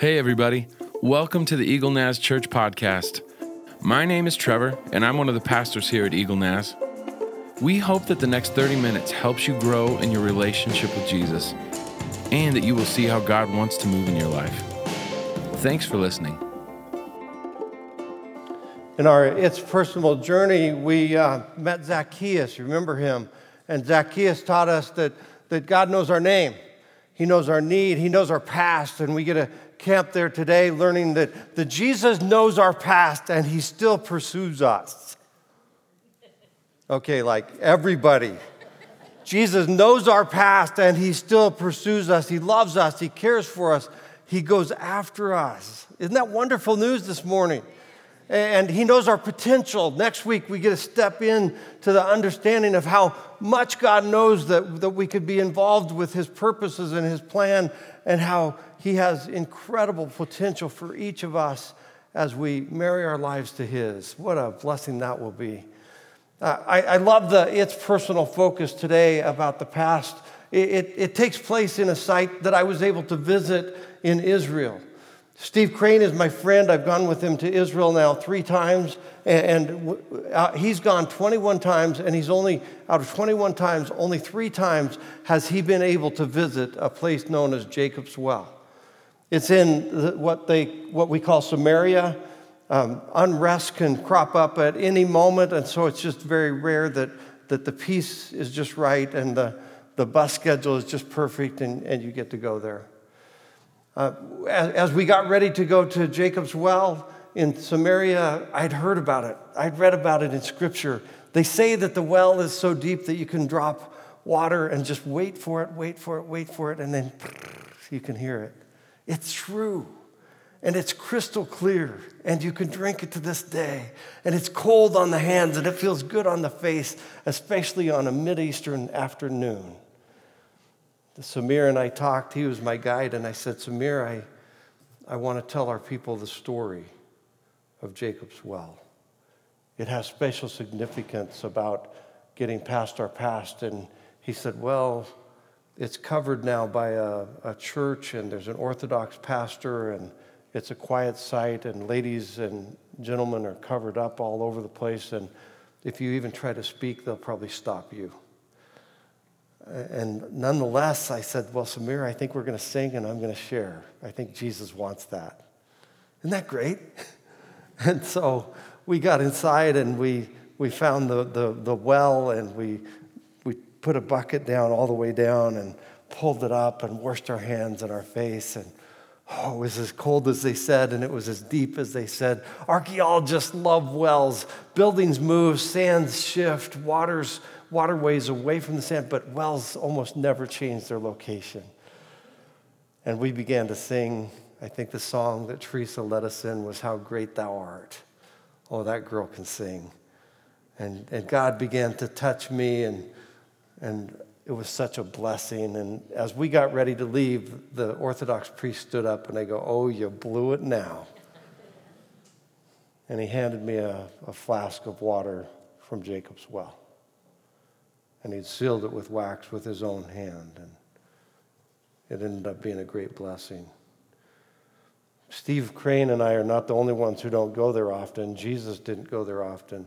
Hey, everybody. Welcome to the Eagle Naz Church podcast. My name is Trevor, and I'm one of the pastors here at Eagle Naz. We hope that the next 30 minutes helps you grow in your relationship with Jesus and that you will see how God wants to move in your life. Thanks for listening. In our It's Personal journey, we uh, met Zacchaeus. Remember him? And Zacchaeus taught us that, that God knows our name. He knows our need. He knows our past. And we get to camp there today learning that, that Jesus knows our past and he still pursues us. Okay, like everybody. Jesus knows our past and he still pursues us. He loves us. He cares for us. He goes after us. Isn't that wonderful news this morning? And he knows our potential. Next week, we get to step in to the understanding of how much God knows that, that we could be involved with his purposes and his plan, and how he has incredible potential for each of us as we marry our lives to his. What a blessing that will be. Uh, I, I, love the It's Personal focus today about the past. It, it, it takes place in a site that I was able to visit in Israel. Steve Crane is my friend. I've gone with him to Israel now three times, and uh, he's gone 21 times, and he's only, out of 21 times, only three times has he been able to visit a place known as Jacob's Well. It's in what, they, what we call Samaria. Um, unrest can crop up at any moment, and so it's just very rare that, that the peace is just right and the, the bus schedule is just perfect, and, and you get to go there. Uh, as, as, we got ready to go to Jacob's well in Samaria, I'd heard about it. I'd read about it in scripture. They say that the well is so deep that you can drop water and just wait for it, wait for it, wait for it, and then you can hear it. It's true. And it's crystal clear, and you can drink it to this day. And it's cold on the hands, and it feels good on the face, especially on a Mideastern afternoon. Samir and I talked. He was my guide, and I said, Samir, I, I want to tell our people the story of Jacob's well. It has special significance about getting past our past. And he said, Well, it's covered now by a, a church, and there's an Orthodox pastor, and it's a quiet site, and ladies and gentlemen are covered up all over the place. And if you even try to speak, they'll probably stop you. And nonetheless, I said, Well, Samir, I think we're going to sing and I'm going to share. I think Jesus wants that. Isn't that great? and so we got inside and we, we found the, the, the well and we, we put a bucket down all the way down and pulled it up and washed our hands and our face. And oh, it was as cold as they said and it was as deep as they said. Archaeologists love wells. Buildings move, sands shift, waters waterways away from the sand, but wells almost never change their location. And we began to sing. I think the song that Teresa led us in was How Great Thou Art. Oh, that girl can sing. And, and God began to touch me, and, and it was such a blessing. And as we got ready to leave, the Orthodox priest stood up and I go, Oh, you blew it now. And he handed me a, a flask of water from Jacob's well and he'd sealed it with wax with his own hand. And it ended up being a great blessing. Steve Crane and I are not the only ones who don't go there often. Jesus didn't go there often.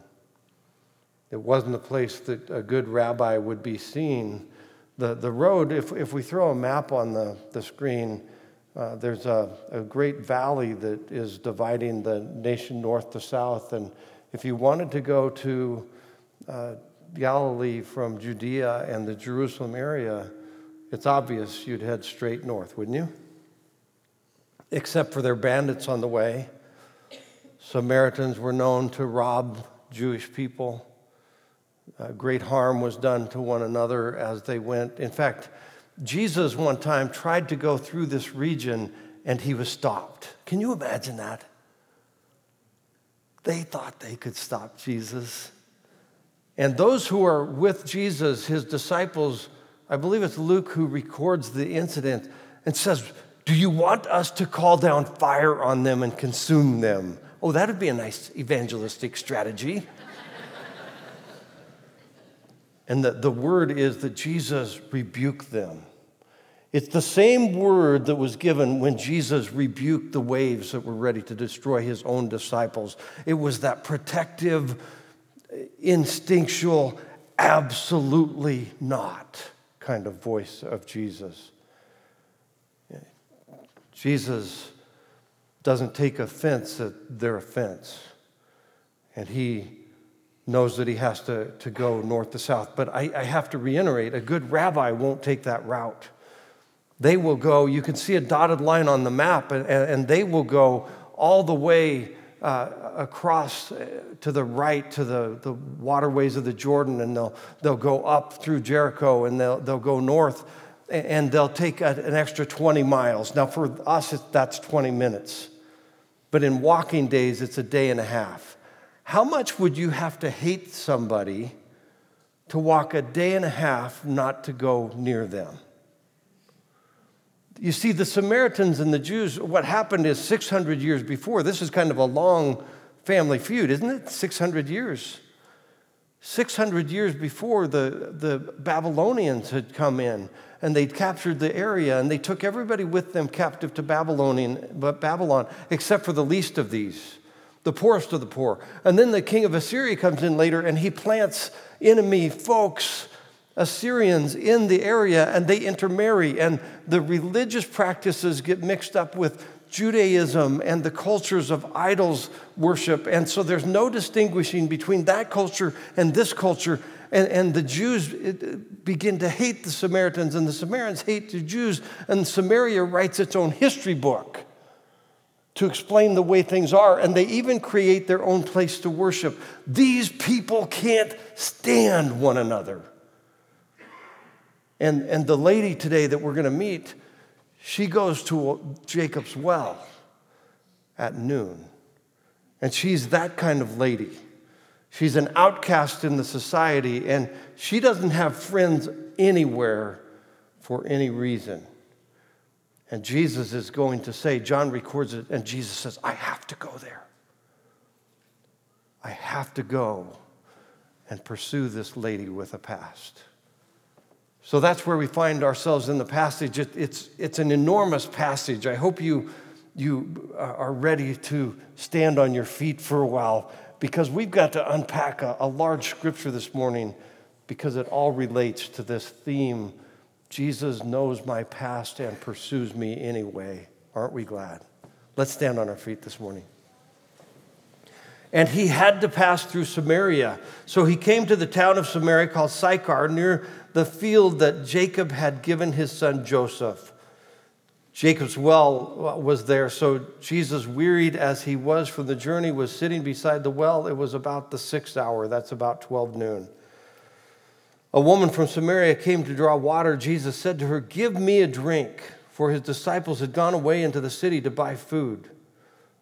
It wasn't a place that a good rabbi would be seen. The, the road, if, if we throw a map on the, the screen, uh, there's a, a great valley that is dividing the nation north to south. And if you wanted to go to uh, Galilee from Judea and the Jerusalem area, it's obvious you'd head straight north, wouldn't you? Except for their bandits on the way. Samaritans were known to rob Jewish people. Uh, great harm was done to one another as they went. In fact, Jesus one time tried to go through this region and he was stopped. Can you imagine that? They thought they could stop Jesus. And those who are with Jesus, his disciples, I believe it's Luke who records the incident and says, Do you want us to call down fire on them and consume them? Oh, that'd be a nice evangelistic strategy. and the, the word is that Jesus rebuked them. It's the same word that was given when Jesus rebuked the waves that were ready to destroy his own disciples. It was that protective, instinctual, absolutely not kind of voice of Jesus. Jesus doesn't take offense at their offense, and he knows that he has to, to go north to south. But I, I have to reiterate a good rabbi won't take that route. They will go, you can see a dotted line on the map, and, and they will go all the way uh, across uh, to the right to the, the waterways of the Jordan, and they'll, they'll go up through Jericho and they'll, they'll go north, and they'll take a, an extra 20 miles. Now, for us, that's 20 minutes, but in walking days, it's a day and a half. How much would you have to hate somebody to walk a day and a half not to go near them? You see, the Samaritans and the Jews, what happened is 600 years before, this is kind of a long family feud, isn't it? 600 years. 600 years before, the, the Babylonians had come in and they'd captured the area and they took everybody with them captive to Babylonian, Babylon, except for the least of these, the poorest of the poor. And then the king of Assyria comes in later and he plants enemy folks Assyrians in the area and they intermarry, and the religious practices get mixed up with Judaism and the cultures of idols worship. And so there's no distinguishing between that culture and this culture. And, and the Jews uh, begin to hate the Samaritans, and the Samaritans hate the Jews. And Samaria writes its own history book to explain the way things are. And they even create their own place to worship. These people can't stand one another. And, and the lady today that we're going to meet, she goes to Jacob's well at noon. And she's that kind of lady. She's an outcast in the society, and she doesn't have friends anywhere for any reason. And Jesus is going to say, John records it, and Jesus says, I have to go there. I have to go and pursue this lady with a past. So that's where we find ourselves in the passage. It, it's, it's an enormous passage. I hope you, you uh, are ready to stand on your feet for a while because we've got to unpack a, a large scripture this morning because it all relates to this theme Jesus knows my past and pursues me anyway. Aren't we glad? Let's stand on our feet this morning. And he had to pass through Samaria. So he came to the town of Samaria called Sychar, near the field that Jacob had given his son Joseph. Jacob's well was there, so Jesus, wearied as he was from the journey, was sitting beside the well. It was about the sixth hour, that's about 12 noon. A woman from Samaria came to draw water. Jesus said to her, Give me a drink, for his disciples had gone away into the city to buy food.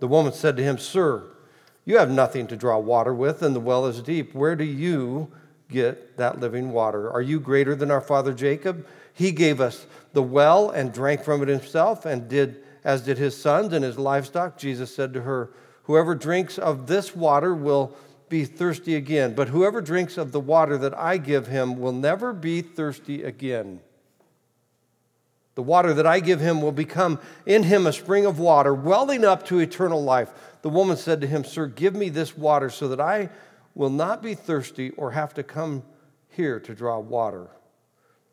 The woman said to him, Sir, you have nothing to draw water with, and the well is deep. Where do you get that living water. Are you greater than our father Jacob? He gave us the well and drank from it himself, and did as did his sons and his livestock. Jesus said to her, Whoever drinks of this water will be thirsty again, but whoever drinks of the water that I give him will never be thirsty again. The water that I give him will become in him a spring of water, welling up to eternal life. The woman said to him, Sir, give me this water so that I will not be thirsty or have to come here to draw water.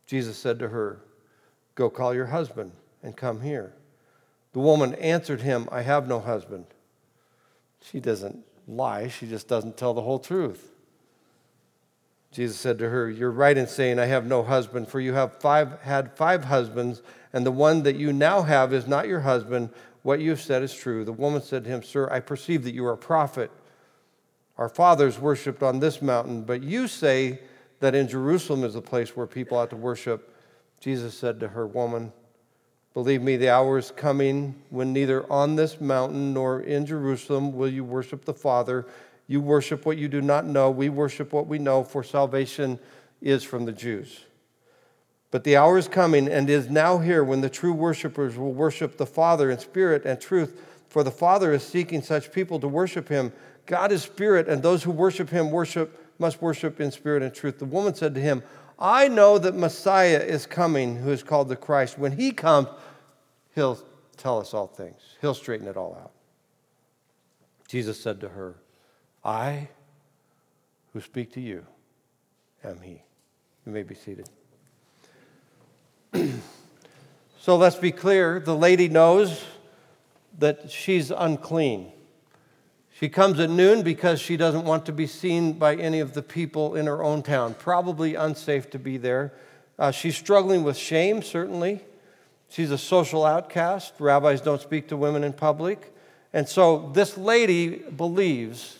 Jesus said to her, Go call your husband and come here. The woman answered him, I have no husband. She doesn't lie, she just doesn't tell the whole truth. Jesus said to her, You're right in saying, I have no husband, for you have five, had five husbands, and the one that you now have is not your husband. What you have said is true. The woman said to him, Sir, I perceive that you are a prophet. Our fathers worshiped on this mountain, but you say that in Jerusalem is the place where people ought to worship. Jesus said to her, Woman, believe me, the hour is coming when neither on this mountain nor in Jerusalem will you worship the Father. You worship what you do not know. We worship what we know, for salvation is from the Jews. But the hour is coming and is now here when the true worshipers will worship the Father in spirit and truth, for the Father is seeking such people to worship him. God is spirit, and those who worship him worship must worship in spirit and truth. The woman said to him, I know that Messiah is coming, who is called the Christ. When he comes, he'll tell us all things, he'll straighten it all out. Jesus said to her, I who speak to you am he. You may be seated. so let's be clear the lady knows that she's unclean. She comes at noon because she doesn't want to be seen by any of the people in her own town. Probably unsafe to be there. Uh, she's struggling with shame, certainly. She's a social outcast. Rabbis don't speak to women in public. And so this lady believes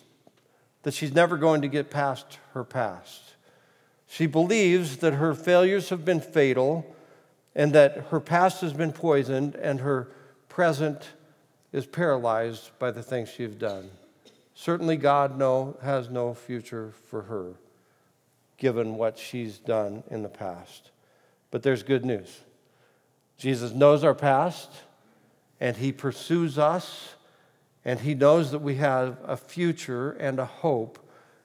that she's never going to get past her past. She believes that her failures have been fatal and that her past has been poisoned and her present is paralyzed by the things she's done. Certainly, God no, has no future for her, given what she's done in the past. But there's good news Jesus knows our past, and He pursues us, and He knows that we have a future and a hope,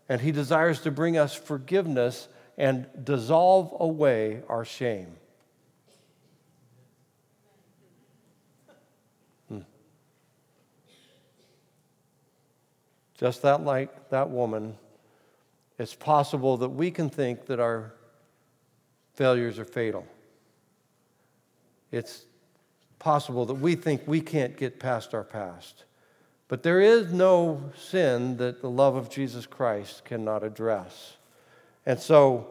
and He desires to bring us forgiveness and dissolve away our shame. Hmm. Just that like that woman, it's possible that we can think that our failures are fatal. It's possible that we think we can't get past our past. But there is no sin that the love of Jesus Christ cannot address. And so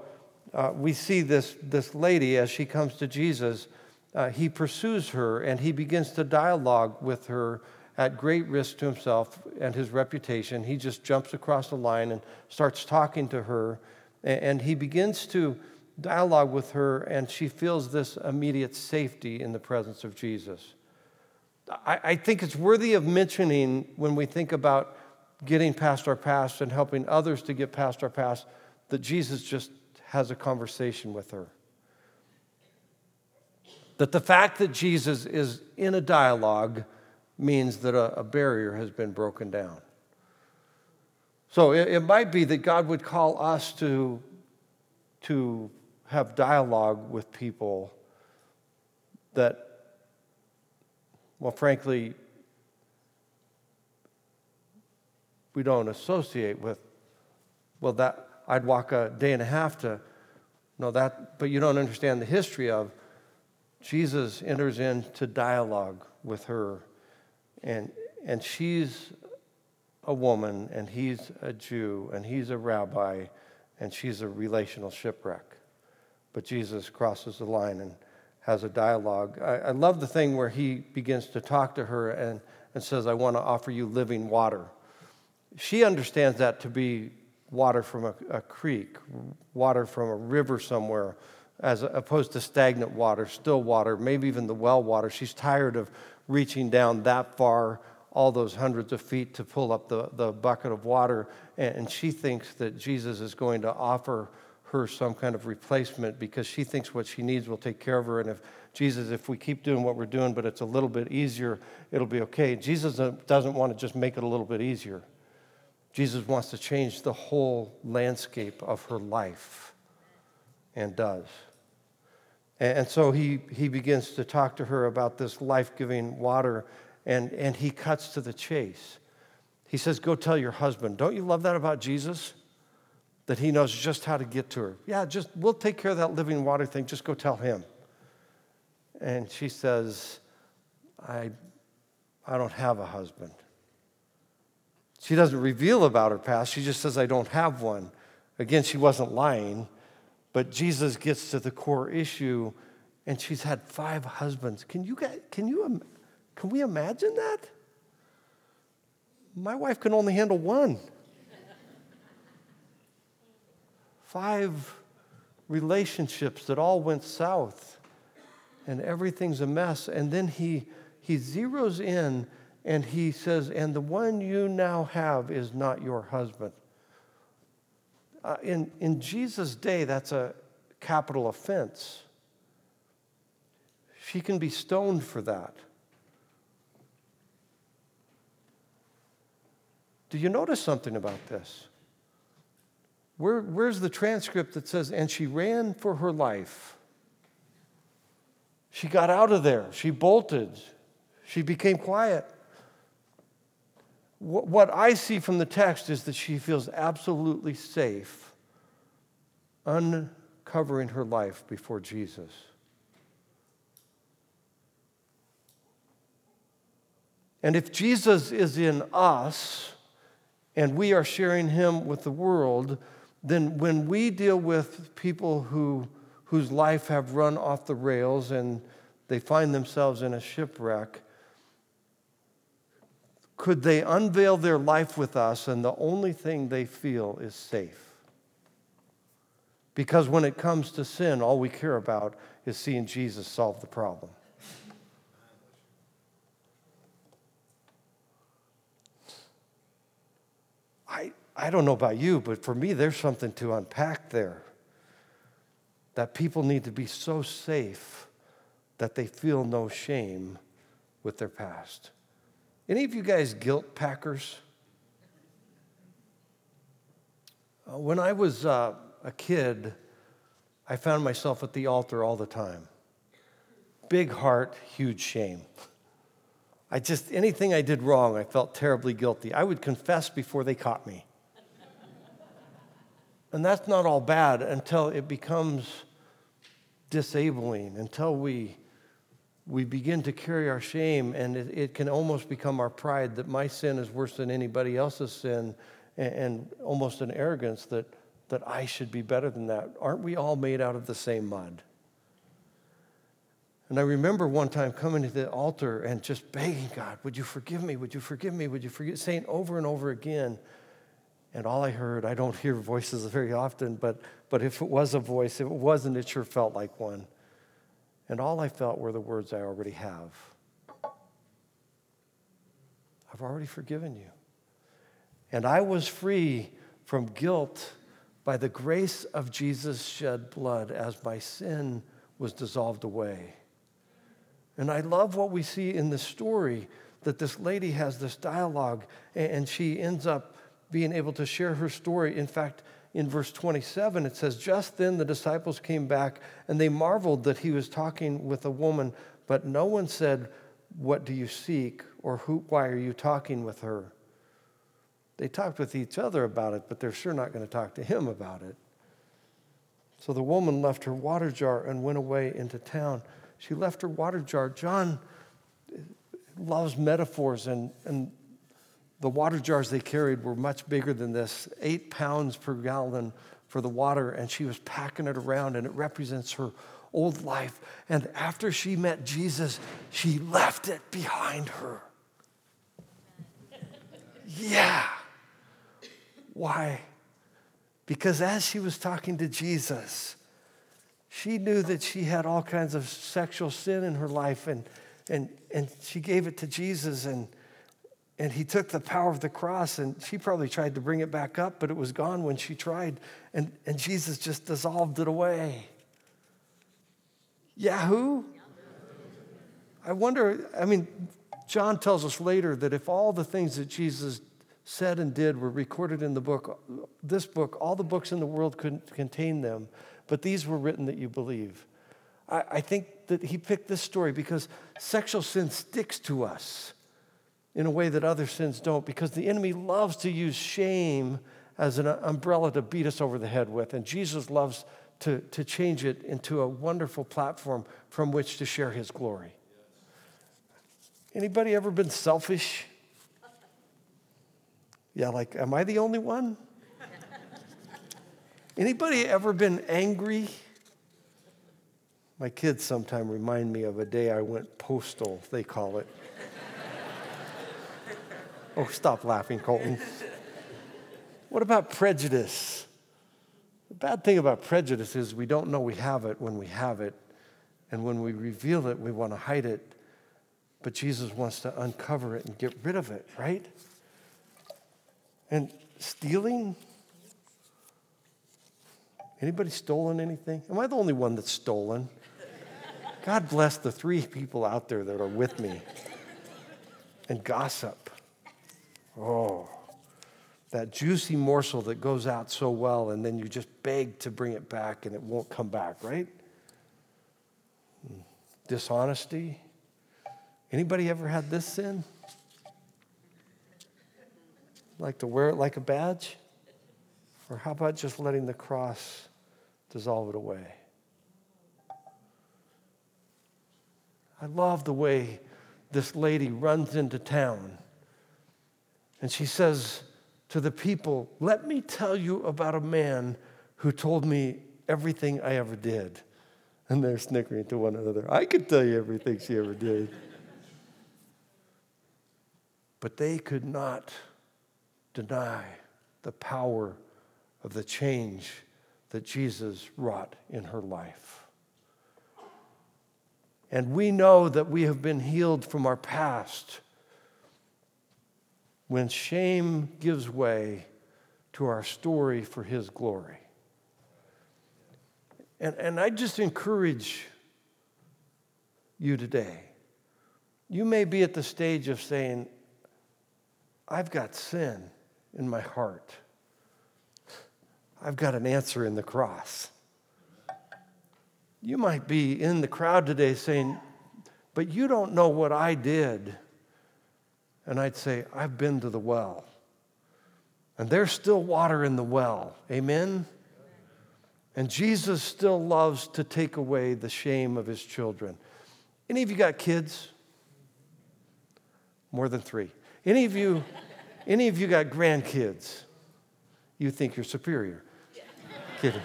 uh, we see this, this lady as she comes to Jesus, uh, he pursues her and he begins to dialogue with her at great risk to himself and his reputation, he just jumps across the line and starts talking to her. And he begins to dialogue with her, and she feels this immediate safety in the presence of Jesus. I, think it's worthy of mentioning when we think about getting past our past and helping others to get past our past that Jesus just has a conversation with her. That the fact that Jesus is in a dialogue means that a, a barrier has been broken down. So it, it might be that God would call us to, to have dialogue with people that, well, frankly, we don't associate with. Well, that I'd walk a day and a half to know that, but you don't understand the history of Jesus enters into dialogue with her and, and she's a woman, and he's a Jew, and he's a rabbi, and she's a relational shipwreck. But Jesus crosses the line and has a dialogue. I, I love the thing where he begins to talk to her and, and says, I want to offer you living water. She understands that to be water from a, a creek, water from a river somewhere, as opposed to stagnant water, still water, maybe even the well water. She's tired of reaching down that far, all those hundreds of feet to pull up the, the bucket of water. And, and she thinks that Jesus is going to offer her some kind of replacement because she thinks what she needs will take care of her. And if Jesus, if we keep doing what we're doing, but it's a little bit easier, it'll be okay. Jesus doesn't want to just make it a little bit easier. Jesus wants to change the whole landscape of her life and does. And so he, he begins to talk to her about this life giving water, and, and he cuts to the chase. He says, Go tell your husband. Don't you love that about Jesus? That he knows just how to get to her. Yeah, just we'll take care of that living water thing. Just go tell him. And she says, I, I don't have a husband. She doesn't reveal about her past. She just says, I don't have one. Again, she wasn't lying. But Jesus gets to the core issue, and she's had five husbands. Can you, get, can you, can we imagine that? My wife can only handle one. Five relationships that all went south. and everything's a mess. And then he, he zeroes in and he says, And the one you now have is not your husband. Uh, in, in Jesus' day, that's a capital offense. She can be stoned for that. Do you notice something about this? Where, where's the transcript that says, and she ran for her life? She got out of there. She bolted. She became quiet. What I see from the text is that she feels absolutely safe uncovering her life before Jesus. And if Jesus is in us and we are sharing him with the world, then when we deal with people who, whose life have run off the rails and they find themselves in a shipwreck, could they unveil their life with us and the only thing they feel is safe? Because when it comes to sin, all we care about is seeing Jesus solve the problem. I, don't know about you, but for me, there's something to unpack there. That people need to be so safe that they feel no shame with their past. Any of you guys guilt packers? Uh, when I was uh, a kid, I found myself at the altar all the time. Big heart, huge shame. I just, anything I did wrong, I felt terribly guilty. I would confess before they caught me. And that's not all bad until it becomes disabling, until we we begin to carry our shame, and it, it, can almost become our pride that my sin is worse than anybody else's sin, and, and, almost an arrogance that, that I should be better than that. Aren't we all made out of the same mud? And I remember one time coming to the altar and just begging God, Would you forgive me? Would you forgive me? Would you forgive? Saying over and over again. And all I heard, I don't hear voices very often, but, but if it was a voice, if it wasn't, it sure felt like one. And all I felt were the words I already have I've already forgiven you. And I was free from guilt by the grace of Jesus' shed blood as my sin was dissolved away. And I love what we see in the story that this lady has this dialogue and she ends up being able to share her story. In fact, in verse 27, it says, Just then the disciples came back and they marveled that he was talking with a woman, but no one said, What do you seek? or Who, Why are you talking with her? They talked with each other about it, but they're sure not going to talk to him about it. So the woman left her water jar and went away into town. She left her water jar. John loves metaphors, and, and the water jars they carried were much bigger than this, eight pounds per gallon for the water, and she was packing it around, and it represents her old life. And after she met Jesus, she left it behind her. Yeah. Why? Because as she was talking to Jesus, she knew that she had all kinds of sexual sin in her life, and, and, and she gave it to Jesus, and and he took the power of the cross and she probably tried to bring it back up, but it was gone when she tried. And, and Jesus just dissolved it away. Yahoo? I wonder, I mean, John tells us later that if all the things that Jesus said and did were recorded in the book, this book, all the books in the world couldn't contain them, but these were written that you believe. I, I think that he picked this story because sexual sin sticks to us in a way that other sins don't because the enemy loves to use shame as an umbrella to beat us over the head with. And Jesus loves to, to change it into a wonderful platform from which to share his glory. Anybody ever been selfish? Yeah, like, am I the only one? Anybody ever been angry? My kids sometimes remind me of a day I went postal, they call it. Oh, stop laughing, Colton. What about prejudice? The bad thing about prejudice is we don't know we have it when we have it. And when we reveal it, we want to hide it. But Jesus wants to uncover it and get rid of it, right? And stealing? Anybody stolen anything? Am I the only one that's stolen? God bless the three people out there that are with me. And gossip. Oh, that juicy morsel that goes out so well, and then you just beg to bring it back and it won't come back, right? Dishonesty. Anybody ever had this sin? Like to wear it like a badge? Or how about just letting the cross dissolve it away? I love the way this lady runs into town and she says to the people, Let me tell you about a man who told me everything I ever did. And they're snickering to one another. I could tell you everything she ever did. But they could not deny the power of the change that Jesus wrought in her life. And we know that we have been healed from our past when shame gives way to our story for His glory. And, and I just encourage you today. You may be at the stage of saying, I've got sin in my heart. I've got an answer in the cross. You might be in the crowd today saying, But you don't know what I did. And I'd say, I've been to the well. And there's still water in the well. Amen? And Jesus still loves to take away the shame of his children. Any of you got kids? More than three. Any of you, any of you got grandkids? You think you're superior. Kidding.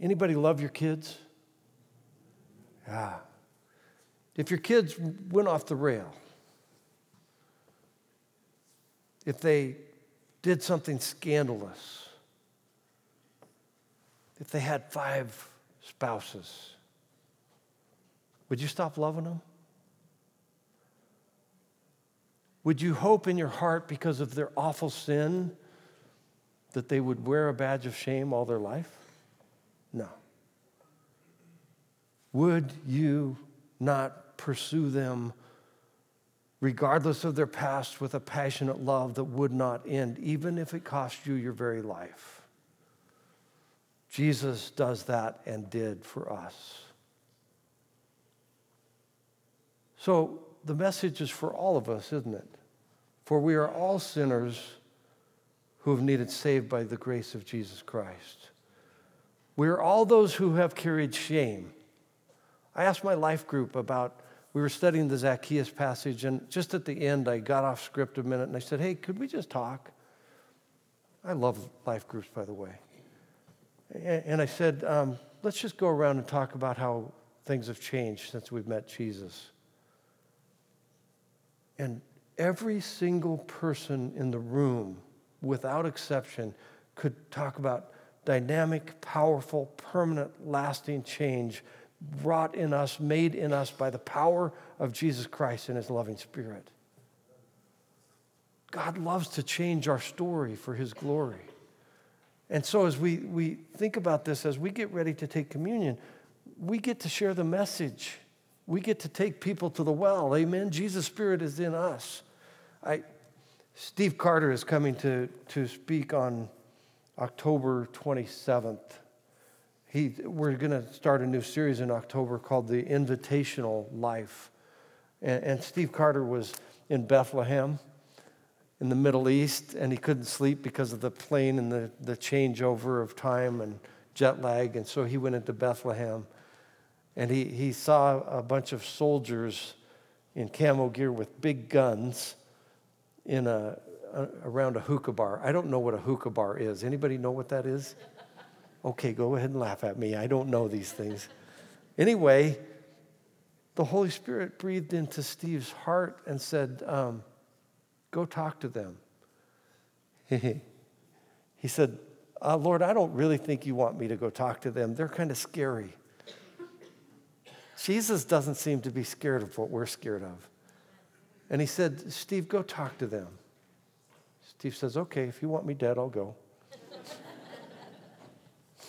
Anybody love your kids? Yeah. If your kids went off the rail, if they did something scandalous, if they had five spouses, would you stop loving them? Would you hope in your heart because of their awful sin that they would wear a badge of shame all their life? No. Would you not pursue them regardless of their past with a passionate love that would not end, even if it cost you your very life? Jesus does that and did for us. So the message is for all of us, isn't it? For we are all sinners who have needed saved by the grace of Jesus Christ. We are all those who have carried shame. I asked my life group about, we were studying the Zacchaeus passage, and just at the end, I got off script a minute and I said, Hey, could we just talk? I love life groups, by the way. And I said, um, Let's just go around and talk about how things have changed since we've met Jesus. And every single person in the room, without exception, could talk about dynamic, powerful, permanent, lasting change wrought in us, made in us by the power of Jesus Christ and his loving spirit. God loves to change our story for his glory. And so, as we, we think about this, as we get ready to take communion, we get to share the message. We get to take people to the well. Amen. Jesus' Spirit is in us. I, Steve Carter is coming to, to speak on October 27th. He, we're going to start a new series in October called The Invitational Life. And, and Steve Carter was in Bethlehem in the Middle East, and he couldn't sleep because of the plane and the, the changeover of time and jet lag. And so he went into Bethlehem and he, he saw a bunch of soldiers in camo gear with big guns in a, a, around a hookah bar. I don't know what a hookah bar is. Anybody know what that is? Okay, go ahead and laugh at me. I don't know these things. Anyway, the Holy Spirit breathed into Steve's heart and said, um, Go talk to them. he said, uh, Lord, I don't really think you want me to go talk to them. They're kind of scary. Jesus doesn't seem to be scared of what we're scared of. And he said, Steve, go talk to them. Steve says, Okay, if you want me dead, I'll go.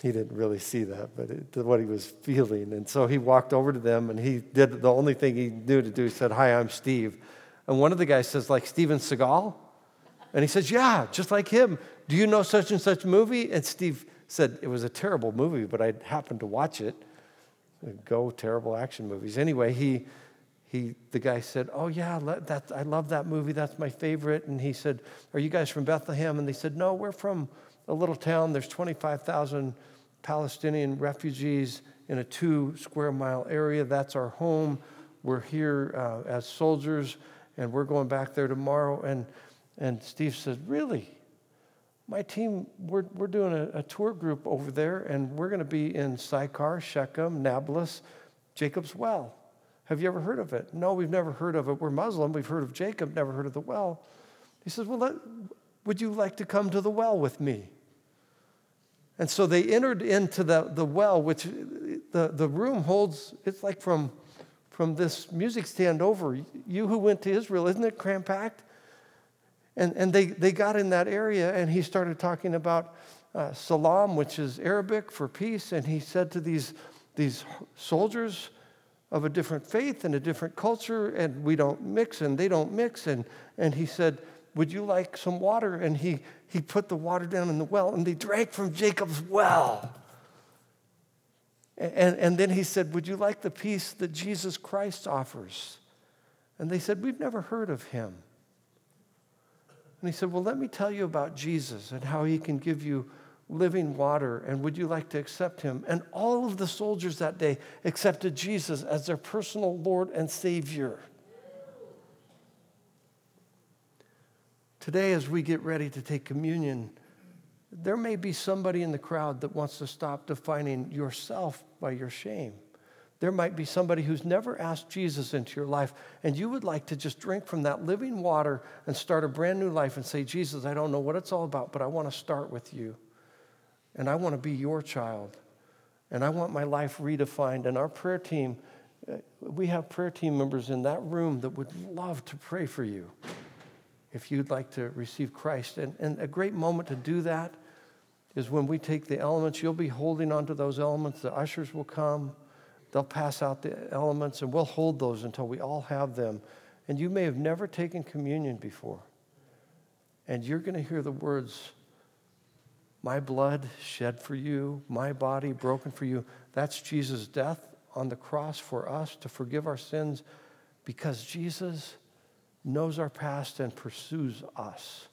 He didn't really see that, but it, what he was feeling. And so he walked over to them and he did the only thing he knew to do. He said, Hi, I'm Steve. And one of the guys says, Like Steven Seagal? And he says, Yeah, just like him. Do you know such and such movie? And Steve said, It was a terrible movie, but I happened to watch it. Go terrible action movies. Anyway, he, he, the guy said, Oh, yeah, that, I love that movie. That's my favorite. And he said, Are you guys from Bethlehem? And they said, No, we're from a little town. There's 25,000 Palestinian refugees in a two square mile area. That's our home. We're here uh, as soldiers, and we're going back there tomorrow. And, and Steve said, Really? My team, we're, we're doing a, a tour group over there, and we're going to be in Sychar, Shechem, Nablus, Jacob's Well. Have you ever heard of it? No, we've never heard of it. We're Muslim. We've heard of Jacob, never heard of the well. He says, Well, let, would you like to come to the well with me? And so they entered into the, the well, which the, the room holds, it's like from, from this music stand over. You who went to Israel, isn't it cram packed? And, and they, they got in that area, and he started talking about uh, salam, which is Arabic for peace. And he said to these, these soldiers of a different faith and a different culture, and we don't mix, and they don't mix. And, and he said, Would you like some water? And he, he put the water down in the well, and they drank from Jacob's well. And, and then he said, Would you like the peace that Jesus Christ offers? And they said, We've never heard of him. And he said, Well, let me tell you about Jesus and how he can give you living water. And would you like to accept him? And all of the soldiers that day accepted Jesus as their personal Lord and Savior. Today, as we get ready to take communion, there may be somebody in the crowd that wants to stop defining yourself by your shame. There might be somebody who's never asked Jesus into your life, and you would like to just drink from that living water and start a brand new life and say, Jesus, I don't know what it's all about, but I want to start with you. And I want to be your child. And I want my life redefined. And our prayer team, uh, we have prayer team members in that room that would love to pray for you if you'd like to receive Christ. And, and a great moment to do that is when we take the elements. You'll be holding onto those elements. The ushers will come. They'll pass out the elements, and we'll hold those until we all have them. And you may have never taken communion before. And you're going to hear the words, My blood shed for you, my body broken for you. That's Jesus' death on the cross for us to forgive our sins because Jesus knows our past and pursues us.